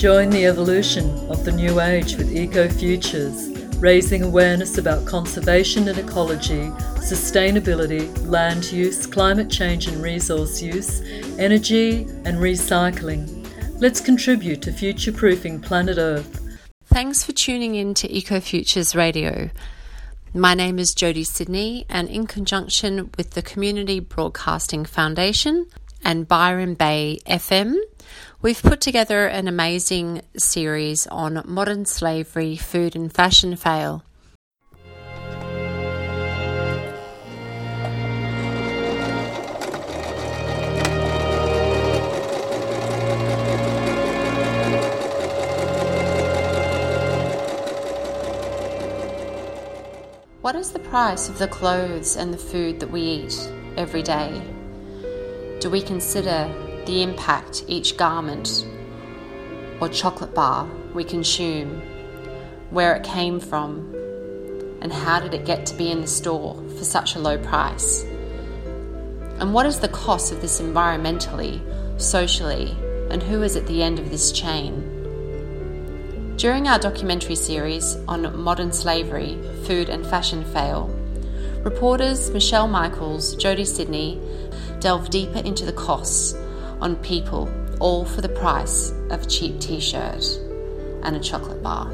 Join the evolution of the new age with Eco Futures, raising awareness about conservation and ecology, sustainability, land use, climate change and resource use, energy, and recycling. Let's contribute to future proofing planet Earth. Thanks for tuning in to Eco Futures Radio. My name is Jodie Sydney, and in conjunction with the Community Broadcasting Foundation and Byron Bay FM, We've put together an amazing series on modern slavery, food, and fashion fail. What is the price of the clothes and the food that we eat every day? Do we consider the impact each garment or chocolate bar we consume, where it came from, and how did it get to be in the store for such a low price? And what is the cost of this environmentally, socially, and who is at the end of this chain? During our documentary series on modern slavery, food and fashion fail, reporters Michelle Michaels, Jodie Sydney delve deeper into the costs on people, all for the price of a cheap t shirt and a chocolate bar.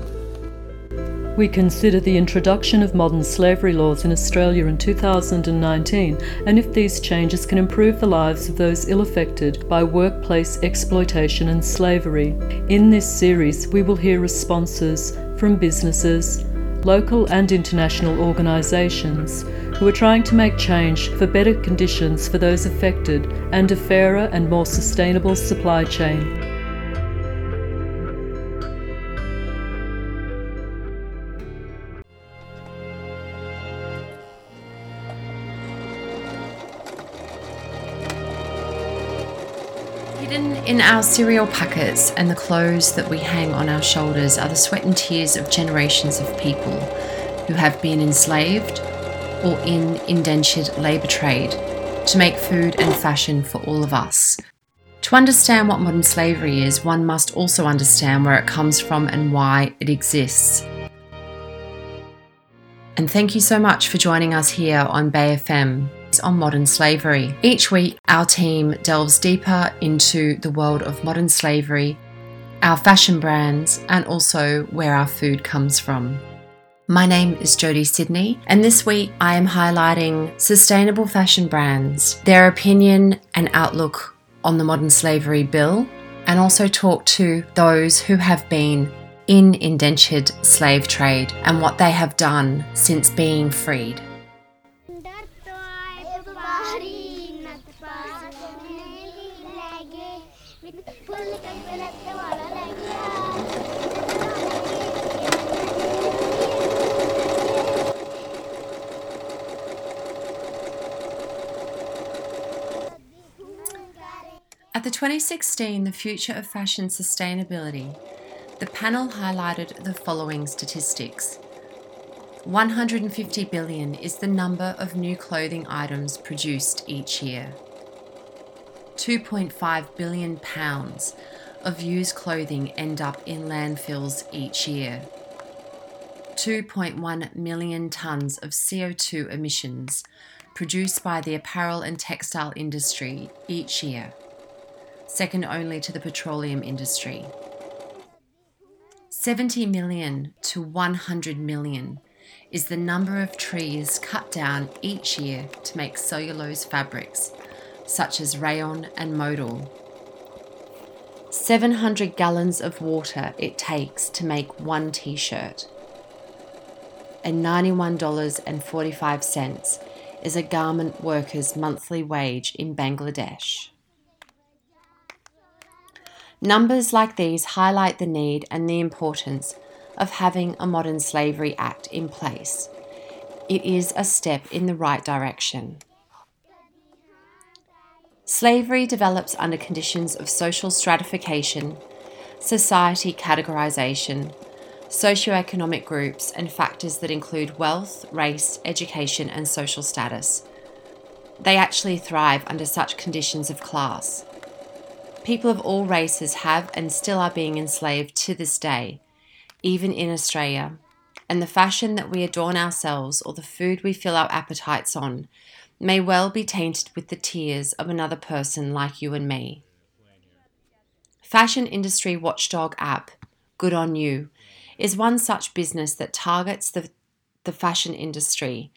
We consider the introduction of modern slavery laws in Australia in 2019 and if these changes can improve the lives of those ill affected by workplace exploitation and slavery. In this series, we will hear responses from businesses, local and international organisations who are trying to make change for better conditions for those affected and a fairer and more sustainable supply chain. In our cereal packets and the clothes that we hang on our shoulders are the sweat and tears of generations of people who have been enslaved or in indentured labour trade to make food and fashion for all of us. To understand what modern slavery is, one must also understand where it comes from and why it exists. And thank you so much for joining us here on Bay FM on modern slavery. Each week, our team delves deeper into the world of modern slavery, our fashion brands, and also where our food comes from. My name is Jodie Sydney, and this week I am highlighting sustainable fashion brands, their opinion and outlook on the modern slavery bill, and also talk to those who have been in indentured slave trade and what they have done since being freed. The 2016 The Future of Fashion Sustainability, the panel highlighted the following statistics. 150 billion is the number of new clothing items produced each year. 2.5 billion pounds of used clothing end up in landfills each year. 2.1 million tonnes of CO2 emissions produced by the apparel and textile industry each year second only to the petroleum industry. 70 million to 100 million is the number of trees cut down each year to make cellulose fabrics, such as rayon and modal. 700 gallons of water it takes to make one t shirt. And $91.45 is a garment worker's monthly wage in Bangladesh. Numbers like these highlight the need and the importance of having a Modern Slavery Act in place. It is a step in the right direction. Slavery develops under conditions of social stratification, society categorization, socioeconomic groups, and factors that include wealth, race, education, and social status. They actually thrive under such conditions of class. People of all races have and still are being enslaved to this day, even in Australia. And the fashion that we adorn ourselves or the food we fill our appetites on may well be tainted with the tears of another person like you and me. Fashion industry watchdog app, Good On You, is one such business that targets the, the fashion industry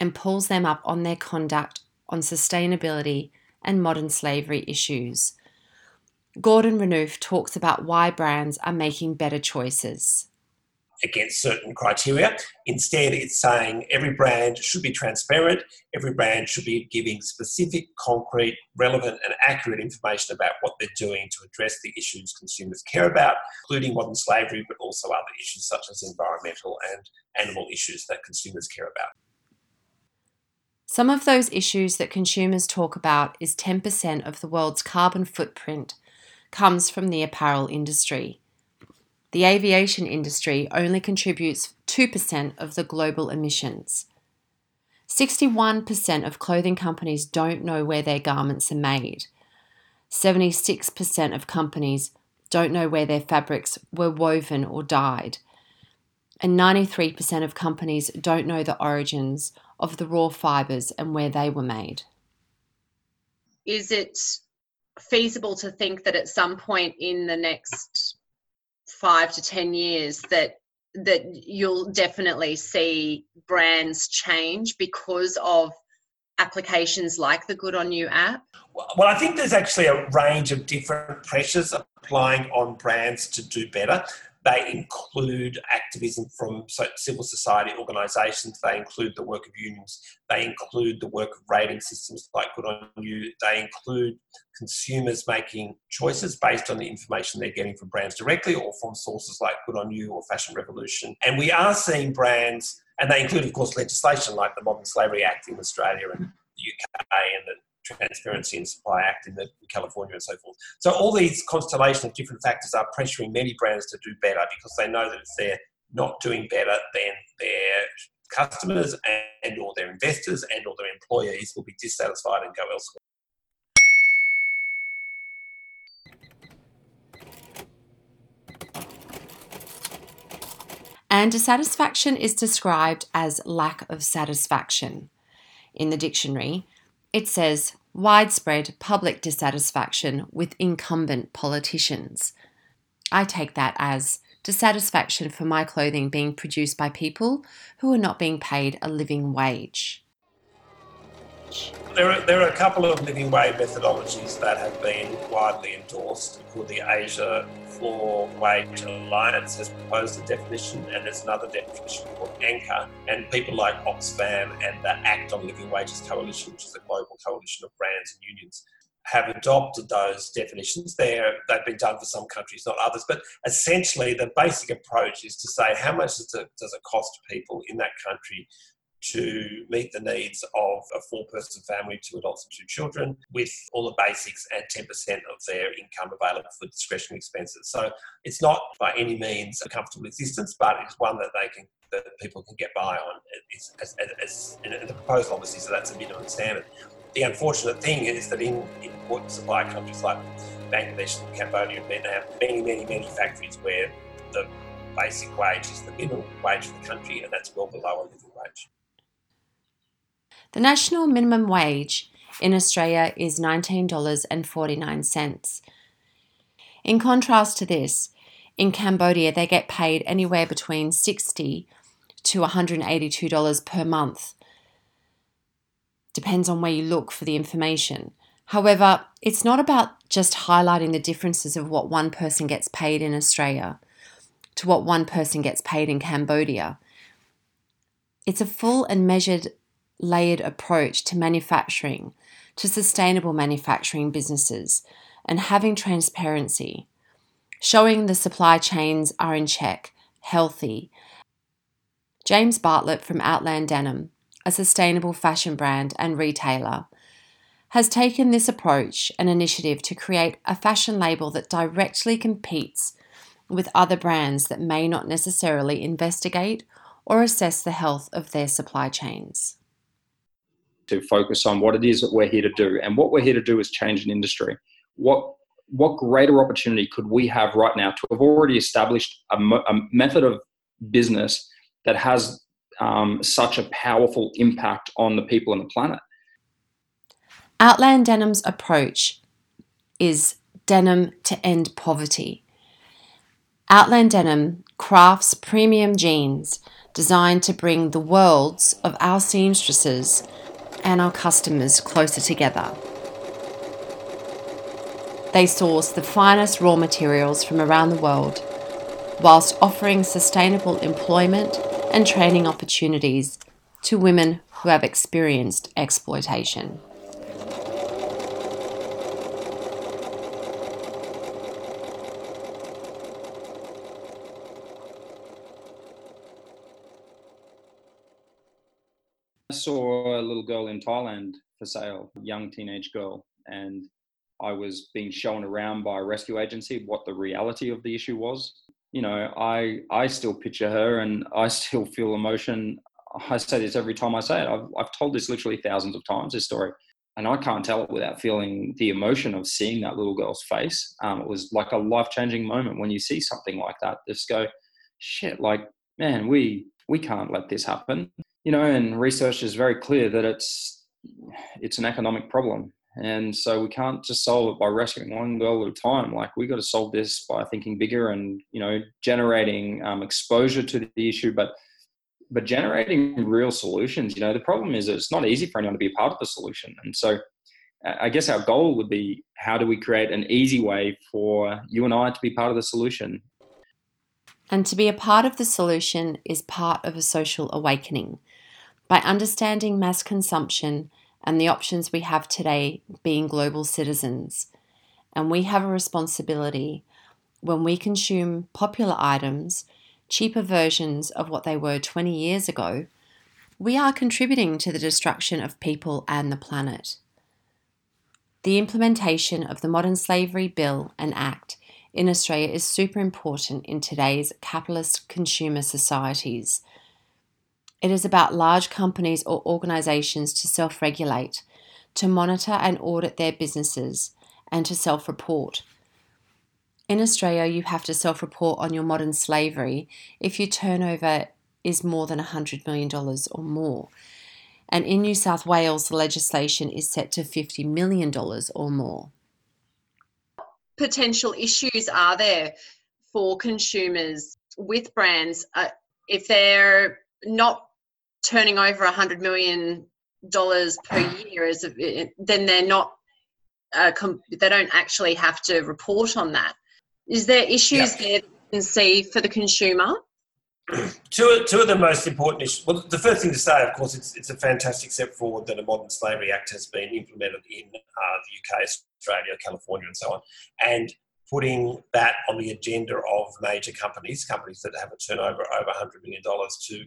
and pulls them up on their conduct on sustainability and modern slavery issues Gordon Renouf talks about why brands are making better choices. Against certain criteria. Instead, it's saying every brand should be transparent, every brand should be giving specific, concrete, relevant, and accurate information about what they're doing to address the issues consumers care about, including modern slavery, but also other issues such as environmental and animal issues that consumers care about. Some of those issues that consumers talk about is 10% of the world's carbon footprint comes from the apparel industry. The aviation industry only contributes 2% of the global emissions. 61% of clothing companies don't know where their garments are made. 76% of companies don't know where their fabrics were woven or dyed. And 93% of companies don't know the origins of the raw fibres and where they were made. Is it feasible to think that at some point in the next five to ten years that that you'll definitely see brands change because of applications like the Good On You app? Well, I think there's actually a range of different pressures applying on brands to do better. They include activism from civil society organisations. They include the work of unions. They include the work of rating systems like Good On You. They include consumers making choices based on the information they're getting from brands directly or from sources like Good On You or Fashion Revolution. And we are seeing brands, and they include, of course, legislation like the Modern Slavery Act in Australia and the UK and Transparency and Supply Act in, the, in California and so forth. So all these constellation of different factors are pressuring many brands to do better because they know that if they're not doing better, then their customers and or their investors and or their employees will be dissatisfied and go elsewhere. And dissatisfaction is described as lack of satisfaction. In the dictionary, it says widespread public dissatisfaction with incumbent politicians. I take that as dissatisfaction for my clothing being produced by people who are not being paid a living wage. There are, there are a couple of living wage methodologies that have been widely endorsed called the Asia Floor Wage Alliance has proposed a definition, and there's another definition called Anker. And people like Oxfam and the Act on Living Wages Coalition, which is a global coalition of brands and unions, have adopted those definitions. They're, they've been done for some countries, not others. But essentially, the basic approach is to say how much does it, does it cost people in that country to meet the needs of a four person family, two adults and two children, with all the basics and 10% of their income available for discretionary expenses. So it's not by any means a comfortable existence, but it's one that they can that people can get by on. It's, as, as, and the proposal obviously so that's a minimum standard. The unfortunate thing is that in important supply countries like Bangladesh, Cambodia, and Vietnam, many, many, many factories where the basic wage is the minimum wage for the country, and that's well below a living wage. The national minimum wage in Australia is $19.49. In contrast to this, in Cambodia they get paid anywhere between 60 to $182 per month. Depends on where you look for the information. However, it's not about just highlighting the differences of what one person gets paid in Australia to what one person gets paid in Cambodia. It's a full and measured layered approach to manufacturing, to sustainable manufacturing businesses, and having transparency, showing the supply chains are in check, healthy. James Bartlett from Outland Denim, a sustainable fashion brand and retailer, has taken this approach and initiative to create a fashion label that directly competes with other brands that may not necessarily investigate or assess the health of their supply chains to focus on what it is that we're here to do. And what we're here to do is change an industry. What what greater opportunity could we have right now to have already established a, a method of business that has um, such a powerful impact on the people and the planet? Outland Denim's approach is denim to end poverty. Outland Denim crafts premium jeans designed to bring the worlds of our seamstresses and our customers closer together. They source the finest raw materials from around the world whilst offering sustainable employment and training opportunities to women who have experienced exploitation. I saw a little girl in Thailand for sale, young teenage girl, and I was being shown around by a rescue agency what the reality of the issue was. You know, I I still picture her and I still feel emotion. I say this every time I say it. I've, I've told this literally thousands of times, this story, and I can't tell it without feeling the emotion of seeing that little girl's face. Um, it was like a life changing moment when you see something like that. Just go, shit, like, man, we we can't let this happen. You know, and research is very clear that it's it's an economic problem and so we can't just solve it by rescuing one girl at a time. Like we got to solve this by thinking bigger and you know generating um, exposure to the issue, but but generating real solutions. You know, the problem is it's not easy for anyone to be a part of the solution, and so I guess our goal would be how do we create an easy way for you and I to be part of the solution. And to be a part of the solution is part of a social awakening. By understanding mass consumption and the options we have today being global citizens. And we have a responsibility when we consume popular items, cheaper versions of what they were 20 years ago, we are contributing to the destruction of people and the planet. The implementation of the Modern Slavery Bill and Act in Australia is super important in today's capitalist consumer societies it is about large companies or organizations to self regulate, to monitor and audit their businesses, and to self report. In Australia, you have to self report on your modern slavery if your turnover is more than $100 million or more. And in New South Wales, the legislation is set to $50 million or more. Potential issues are there for consumers with brands uh, if they're not turning over a hundred million dollars per year is then they're not uh, com- they don't actually have to report on that. Is there issues yeah. there you can see for the consumer? two, two of the most important issues. Well, the first thing to say, of course, it's, it's a fantastic step forward that a Modern Slavery Act has been implemented in uh, the UK, Australia, California, and so on. And putting that on the agenda of major companies, companies that have a turnover over $100 million, to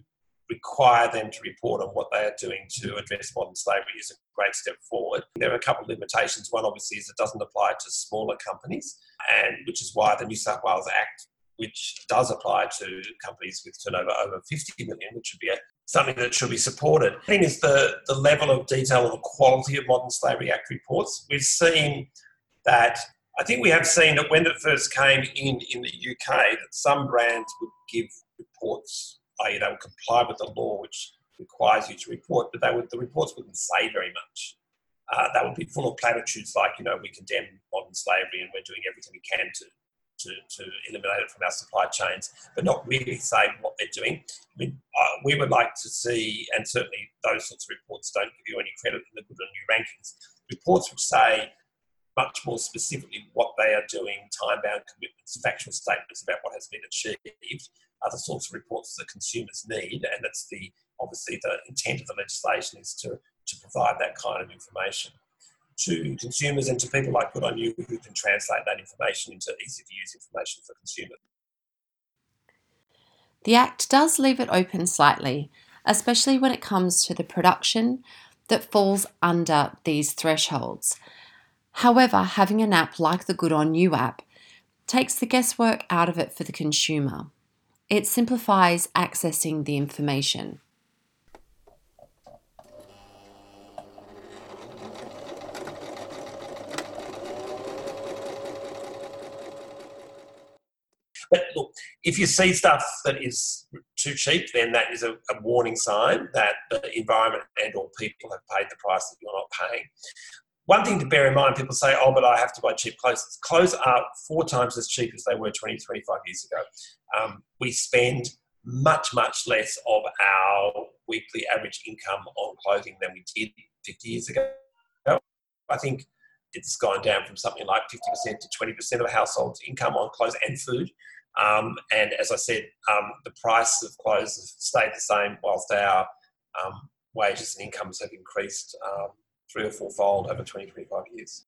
require them to report on what they are doing to address modern slavery is a great step forward. There are a couple of limitations. One, obviously, is it doesn't apply to smaller companies, and which is why the New South Wales Act, which does apply to companies with turnover over 50 million, which would be a, something that should be supported. The thing is the, the level of detail and the quality of Modern Slavery Act reports. We've seen that I think we have seen that when it first came in in the UK, that some brands would give reports i.e., they would comply with the law which requires you to report, but they would, the reports wouldn't say very much. Uh, they would be full of platitudes like, you know, we condemn modern slavery and we're doing everything we can to, to, to eliminate it from our supply chains, but not really saying what they're doing. I mean, uh, we would like to see, and certainly those sorts of reports don't give you any credit in the Good On You rankings, reports which say much more specifically what they are doing, time bound commitments, factual statements about what has been achieved, the sorts of reports that consumers need, and it's the obviously the intent of the legislation is to, to provide that kind of information to consumers and to people like Good On You who can translate that information into easy to use information for consumers. The Act does leave it open slightly, especially when it comes to the production that falls under these thresholds. However, having an app like the Good On You app takes the guesswork out of it for the consumer. It simplifies accessing the information. But look, if you see stuff that is too cheap, then that is a, a warning sign that the environment and or people have paid the price that you're not paying. One thing to bear in mind, people say, oh, but I have to buy cheap clothes. Clothes are four times as cheap as they were 20, 25 years ago. Um, we spend much, much less of our weekly average income on clothing than we did 50 years ago. I think it's gone down from something like 50% to 20% of household's income on clothes and food. Um, and as I said, um, the price of clothes has stayed the same whilst our um, wages and incomes have increased um, three or fourfold over 20, 25 years.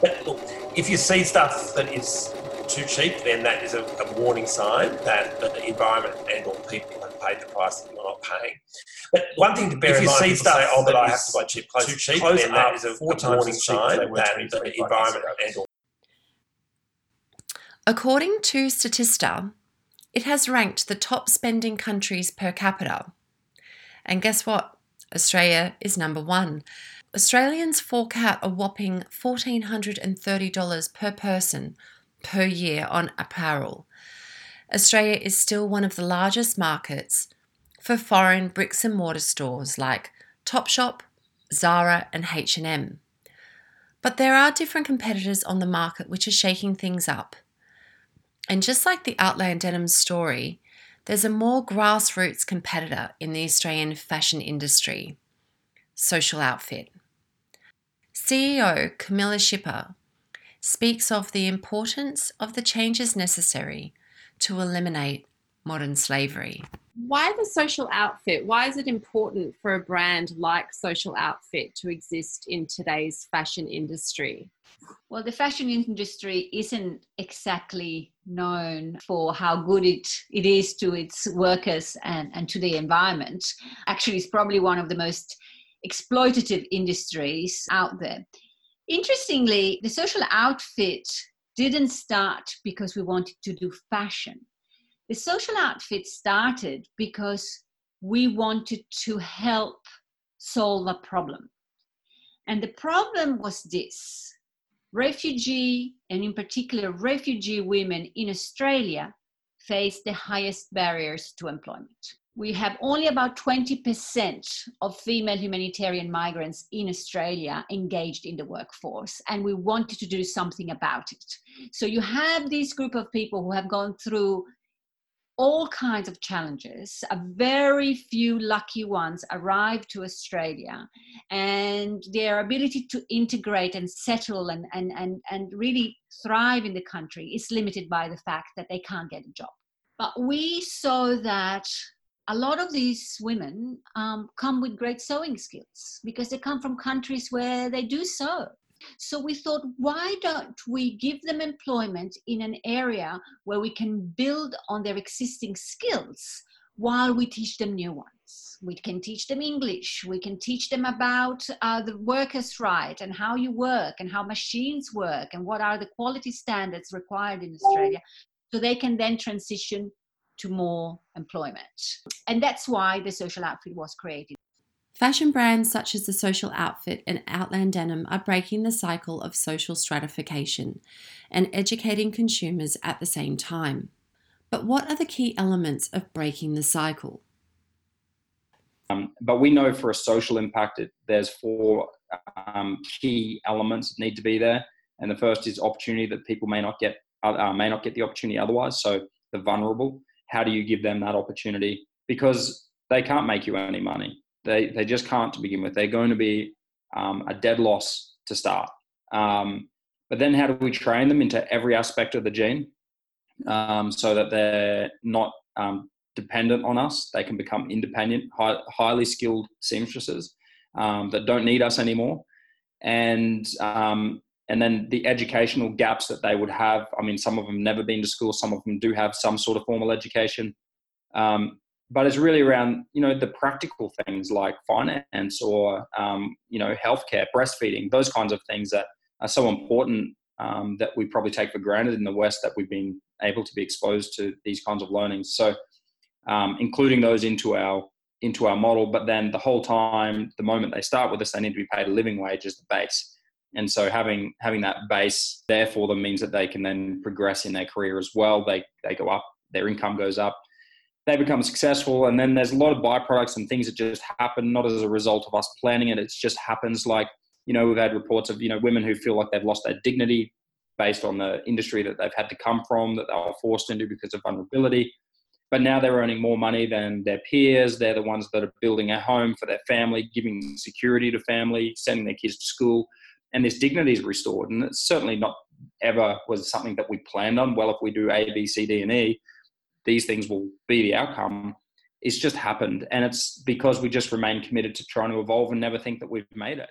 But look, if you see stuff that is too cheap, then that is a, a warning sign that the environment and or people have paid the price that you're not paying. But one thing to bear if in mind, see stuff say, "Oh, but I have to buy cheap clothes," too cheap, clothes then that is a, four a times warning sign that the environment and or According to Statista, it has ranked the top spending countries per capita. And guess what? Australia is number one. Australians fork out a whopping $1,430 per person per year on apparel. Australia is still one of the largest markets for foreign bricks and mortar stores like Topshop, Zara and H&M. But there are different competitors on the market which are shaking things up. And just like the Outland Denim story, there's a more grassroots competitor in the Australian fashion industry Social Outfit. CEO Camilla Schippa speaks of the importance of the changes necessary to eliminate modern slavery. Why the social outfit? Why is it important for a brand like Social Outfit to exist in today's fashion industry? Well, the fashion industry isn't exactly known for how good it, it is to its workers and, and to the environment. Actually, it's probably one of the most exploitative industries out there. Interestingly, the social outfit didn't start because we wanted to do fashion. The social outfit started because we wanted to help solve a problem. And the problem was this refugee, and in particular, refugee women in Australia face the highest barriers to employment we have only about 20% of female humanitarian migrants in Australia engaged in the workforce, and we wanted to do something about it. So you have this group of people who have gone through all kinds of challenges. A very few lucky ones arrive to Australia, and their ability to integrate and settle and, and, and, and really thrive in the country is limited by the fact that they can't get a job. But we saw that a lot of these women um, come with great sewing skills because they come from countries where they do sew. So we thought, why don't we give them employment in an area where we can build on their existing skills while we teach them new ones? We can teach them English. We can teach them about uh, the workers' right and how you work and how machines work and what are the quality standards required in Australia. So they can then transition to more employment. And that's why the social outfit was created. Fashion brands such as the Social Outfit and Outland Denim are breaking the cycle of social stratification and educating consumers at the same time. But what are the key elements of breaking the cycle? Um, but we know for a social impact, it, there's four um, key elements that need to be there. And the first is opportunity that people may not get uh, may not get the opportunity otherwise. So the vulnerable how do you give them that opportunity? Because they can't make you any money. They, they just can't to begin with. They're going to be um, a dead loss to start. Um, but then how do we train them into every aspect of the jean um, so that they're not um, dependent on us? They can become independent, high, highly skilled seamstresses um, that don't need us anymore. And um, and then the educational gaps that they would have. I mean, some of them never been to school, some of them do have some sort of formal education. Um, but it's really around, you know, the practical things like finance or, um, you know, healthcare, breastfeeding, those kinds of things that are so important um, that we probably take for granted in the West that we've been able to be exposed to these kinds of learnings. So, um, including those into our into our model, but then the whole time, the moment they start with us, they need to be paid a living wage as the base And so having having that base there for them means that they can then progress in their career as well. They they go up, their income goes up, they become successful, and then there's a lot of byproducts and things that just happen, not as a result of us planning it. It just happens. Like you know, we've had reports of you know women who feel like they've lost their dignity based on the industry that they've had to come from, that they were forced into because of vulnerability. But now they're earning more money than their peers. They're the ones that are building a home for their family, giving security to family, sending their kids to school and this dignity is restored. And it's certainly not ever was something that we planned on. Well, if we do A, B, C, D, and E, these things will be the outcome. It's just happened. And it's because we just remain committed to trying to evolve and never think that we've made it.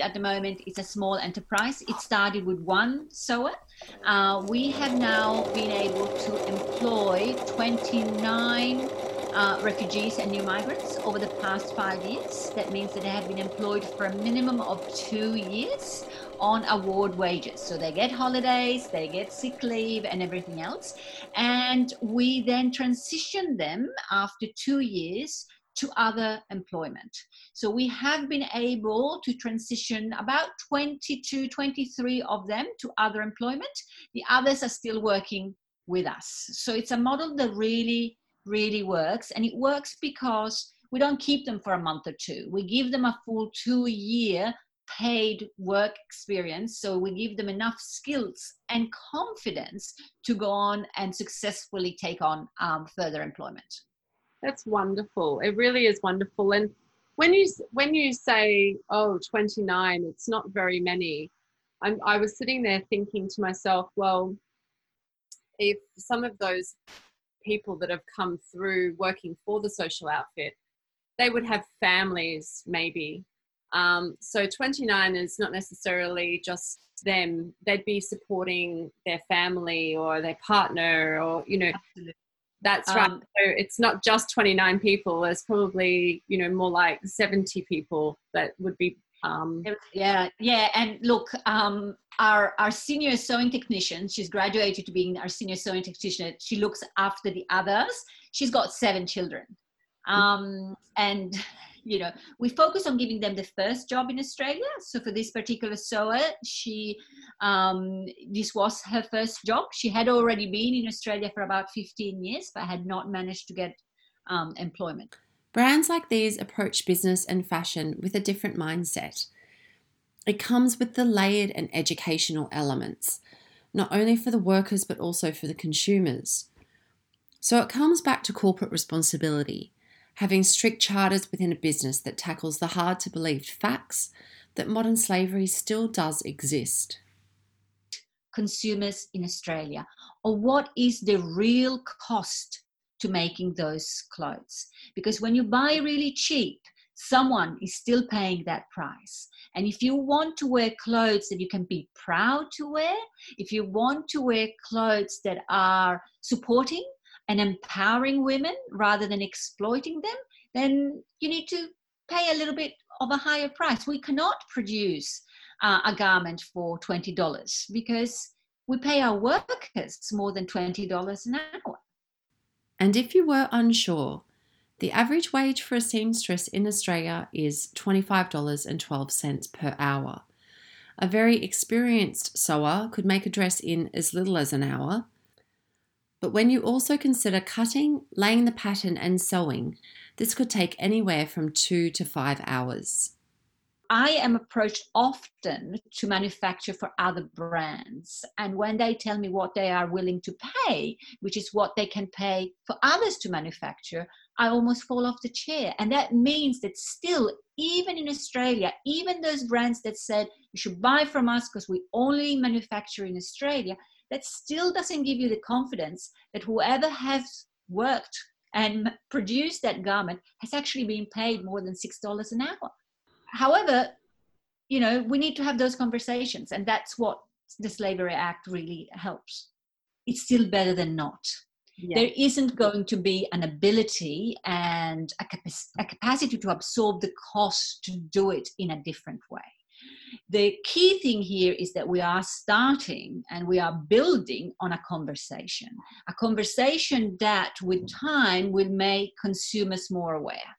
at the moment it's a small enterprise. It started with one sewer. Uh, we have now been able to employ 29 uh, refugees and new migrants over the past five years. That means that they have been employed for a minimum of two years on award wages. So they get holidays, they get sick leave, and everything else. And we then transition them after two years to other employment. So we have been able to transition about 22, 23 of them to other employment. The others are still working with us. So it's a model that really really works. And it works because we don't keep them for a month or two. We give them a full two year paid work experience. So we give them enough skills and confidence to go on and successfully take on um, further employment. That's wonderful. It really is wonderful. And when you when you say oh 29 it's not very many I'm, i was sitting there thinking to myself well if some of those people that have come through working for the social outfit, they would have families maybe. Um, so 29 is not necessarily just them, they'd be supporting their family or their partner or, you know. Absolutely. That's right. Um, so it's not just 29 people. There's probably, you know, more like 70 people that would be um, yeah, yeah, and look, um, our our senior sewing technician, she's graduated to being our senior sewing technician. She looks after the others. She's got seven children, um, and you know we focus on giving them the first job in Australia. So for this particular sewer, she um, this was her first job. She had already been in Australia for about 15 years, but had not managed to get um, employment. Brands like these approach business and fashion with a different mindset. It comes with the layered and educational elements, not only for the workers but also for the consumers. So it comes back to corporate responsibility, having strict charters within a business that tackles the hard to believe facts that modern slavery still does exist. Consumers in Australia, or what is the real cost to making those clothes. Because when you buy really cheap, someone is still paying that price. And if you want to wear clothes that you can be proud to wear, if you want to wear clothes that are supporting and empowering women rather than exploiting them, then you need to pay a little bit of a higher price. We cannot produce uh, a garment for $20 because we pay our workers more than $20 an hour. And if you were unsure, the average wage for a seamstress in Australia is $25.12 per hour. A very experienced sewer could make a dress in as little as an hour. But when you also consider cutting, laying the pattern, and sewing, this could take anywhere from two to five hours. I am approached often to manufacture for other brands. And when they tell me what they are willing to pay, which is what they can pay for others to manufacture, I almost fall off the chair. And that means that still, even in Australia, even those brands that said you should buy from us because we only manufacture in Australia, that still doesn't give you the confidence that whoever has worked and produced that garment has actually been paid more than $6 an hour however, you know, we need to have those conversations, and that's what the Slavery Act really helps. It's still better than not. Yeah. There isn't going to be an ability and a, cap- a capacity to absorb the cost to do it in a different way. The key thing here is that we are starting and we are building on a conversation, a conversation that with time will make consumers more aware.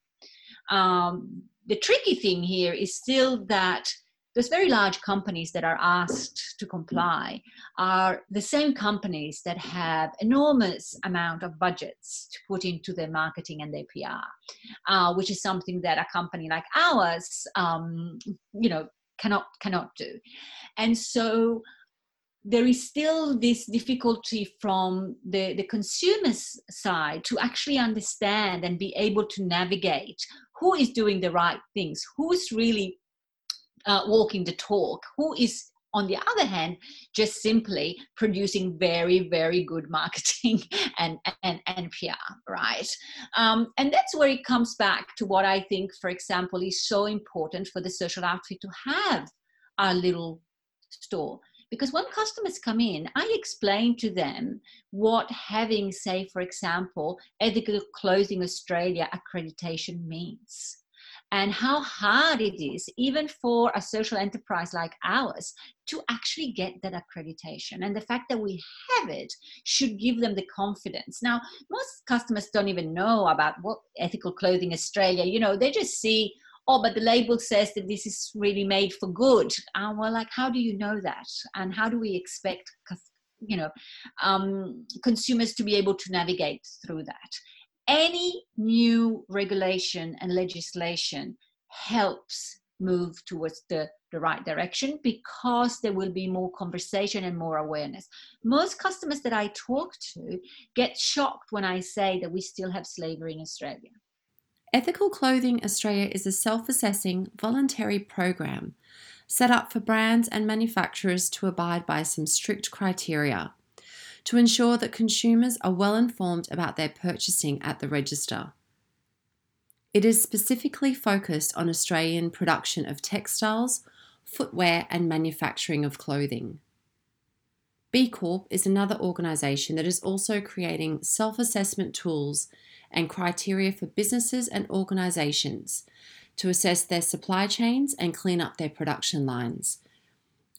Um, the tricky thing here is still that those very large companies that are asked to comply are the same companies that have enormous amount of budgets to put into their marketing and their PR, uh, which is something that a company like ours, um, you know, cannot cannot do. And so there is still this difficulty from the, the consumer's side to actually understand and be able to navigate who is doing the right things, who's really uh, walking the talk, who is on the other hand just simply producing very very good marketing and and, and pr right? Um, and that's where it comes back to what i think for example is so important for the social outfit to have a little store. Because when customers come in i explain to them what having say for example ethical clothing australia accreditation means and how hard it is, even for a social enterprise like ours, to actually get that accreditation. And the fact that we have it should give them the confidence. Now, most customers don't even know about what Ethical Clothing Australia, you know, they just see, oh, but the label says that this is really made for good. And we're like, how do you know that? And how do we expect, you know, um, consumers to be able to navigate through that? Any new regulation and legislation helps move towards the, the right direction because there will be more conversation and more awareness. Most customers that I talk to get shocked when I say that we still have slavery in Australia. Ethical Clothing Australia is a self assessing voluntary program set up for brands and manufacturers to abide by some strict criteria to ensure that consumers are well informed about their purchasing at the register. It is specifically focused on Australian production of textiles, footwear, and manufacturing of clothing. B Corp is another organisation that is also creating self assessment tools and criteria for businesses and organisations to assess their supply chains and clean up their production lines,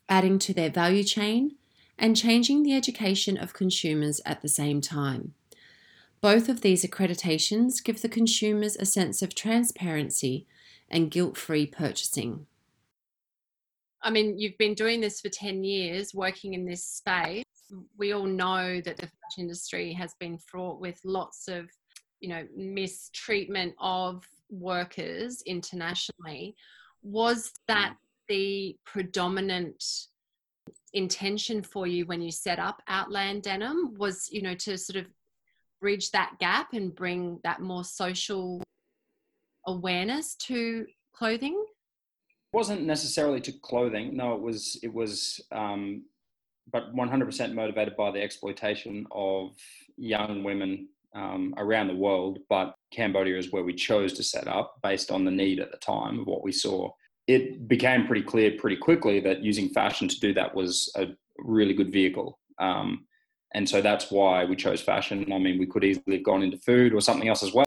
adding to their value chain and changing the education of consumers at the same time. Both of these accreditations give the consumers a sense of transparency and guilt free purchasing. I mean, you've been doing this for 10 years, working in this space. We all know that the fashion industry has been fraught with lots of, you know, mistreatment of workers internationally. Was that mm. the predominant intention for you when you set up Outland Denim was, you know, to sort of bridge that gap and bring that more social awareness to clothing? It wasn't necessarily to clothing. No, it was it was, um, but 100% motivated by the exploitation of young women um, around the world. But Cambodia is where we chose to set up based on the need at the time of what we saw it became pretty clear pretty quickly that using fashion to do that was a really good vehicle. Um, and so that's why we chose fashion. I mean, we could easily have gone into food or something else as well.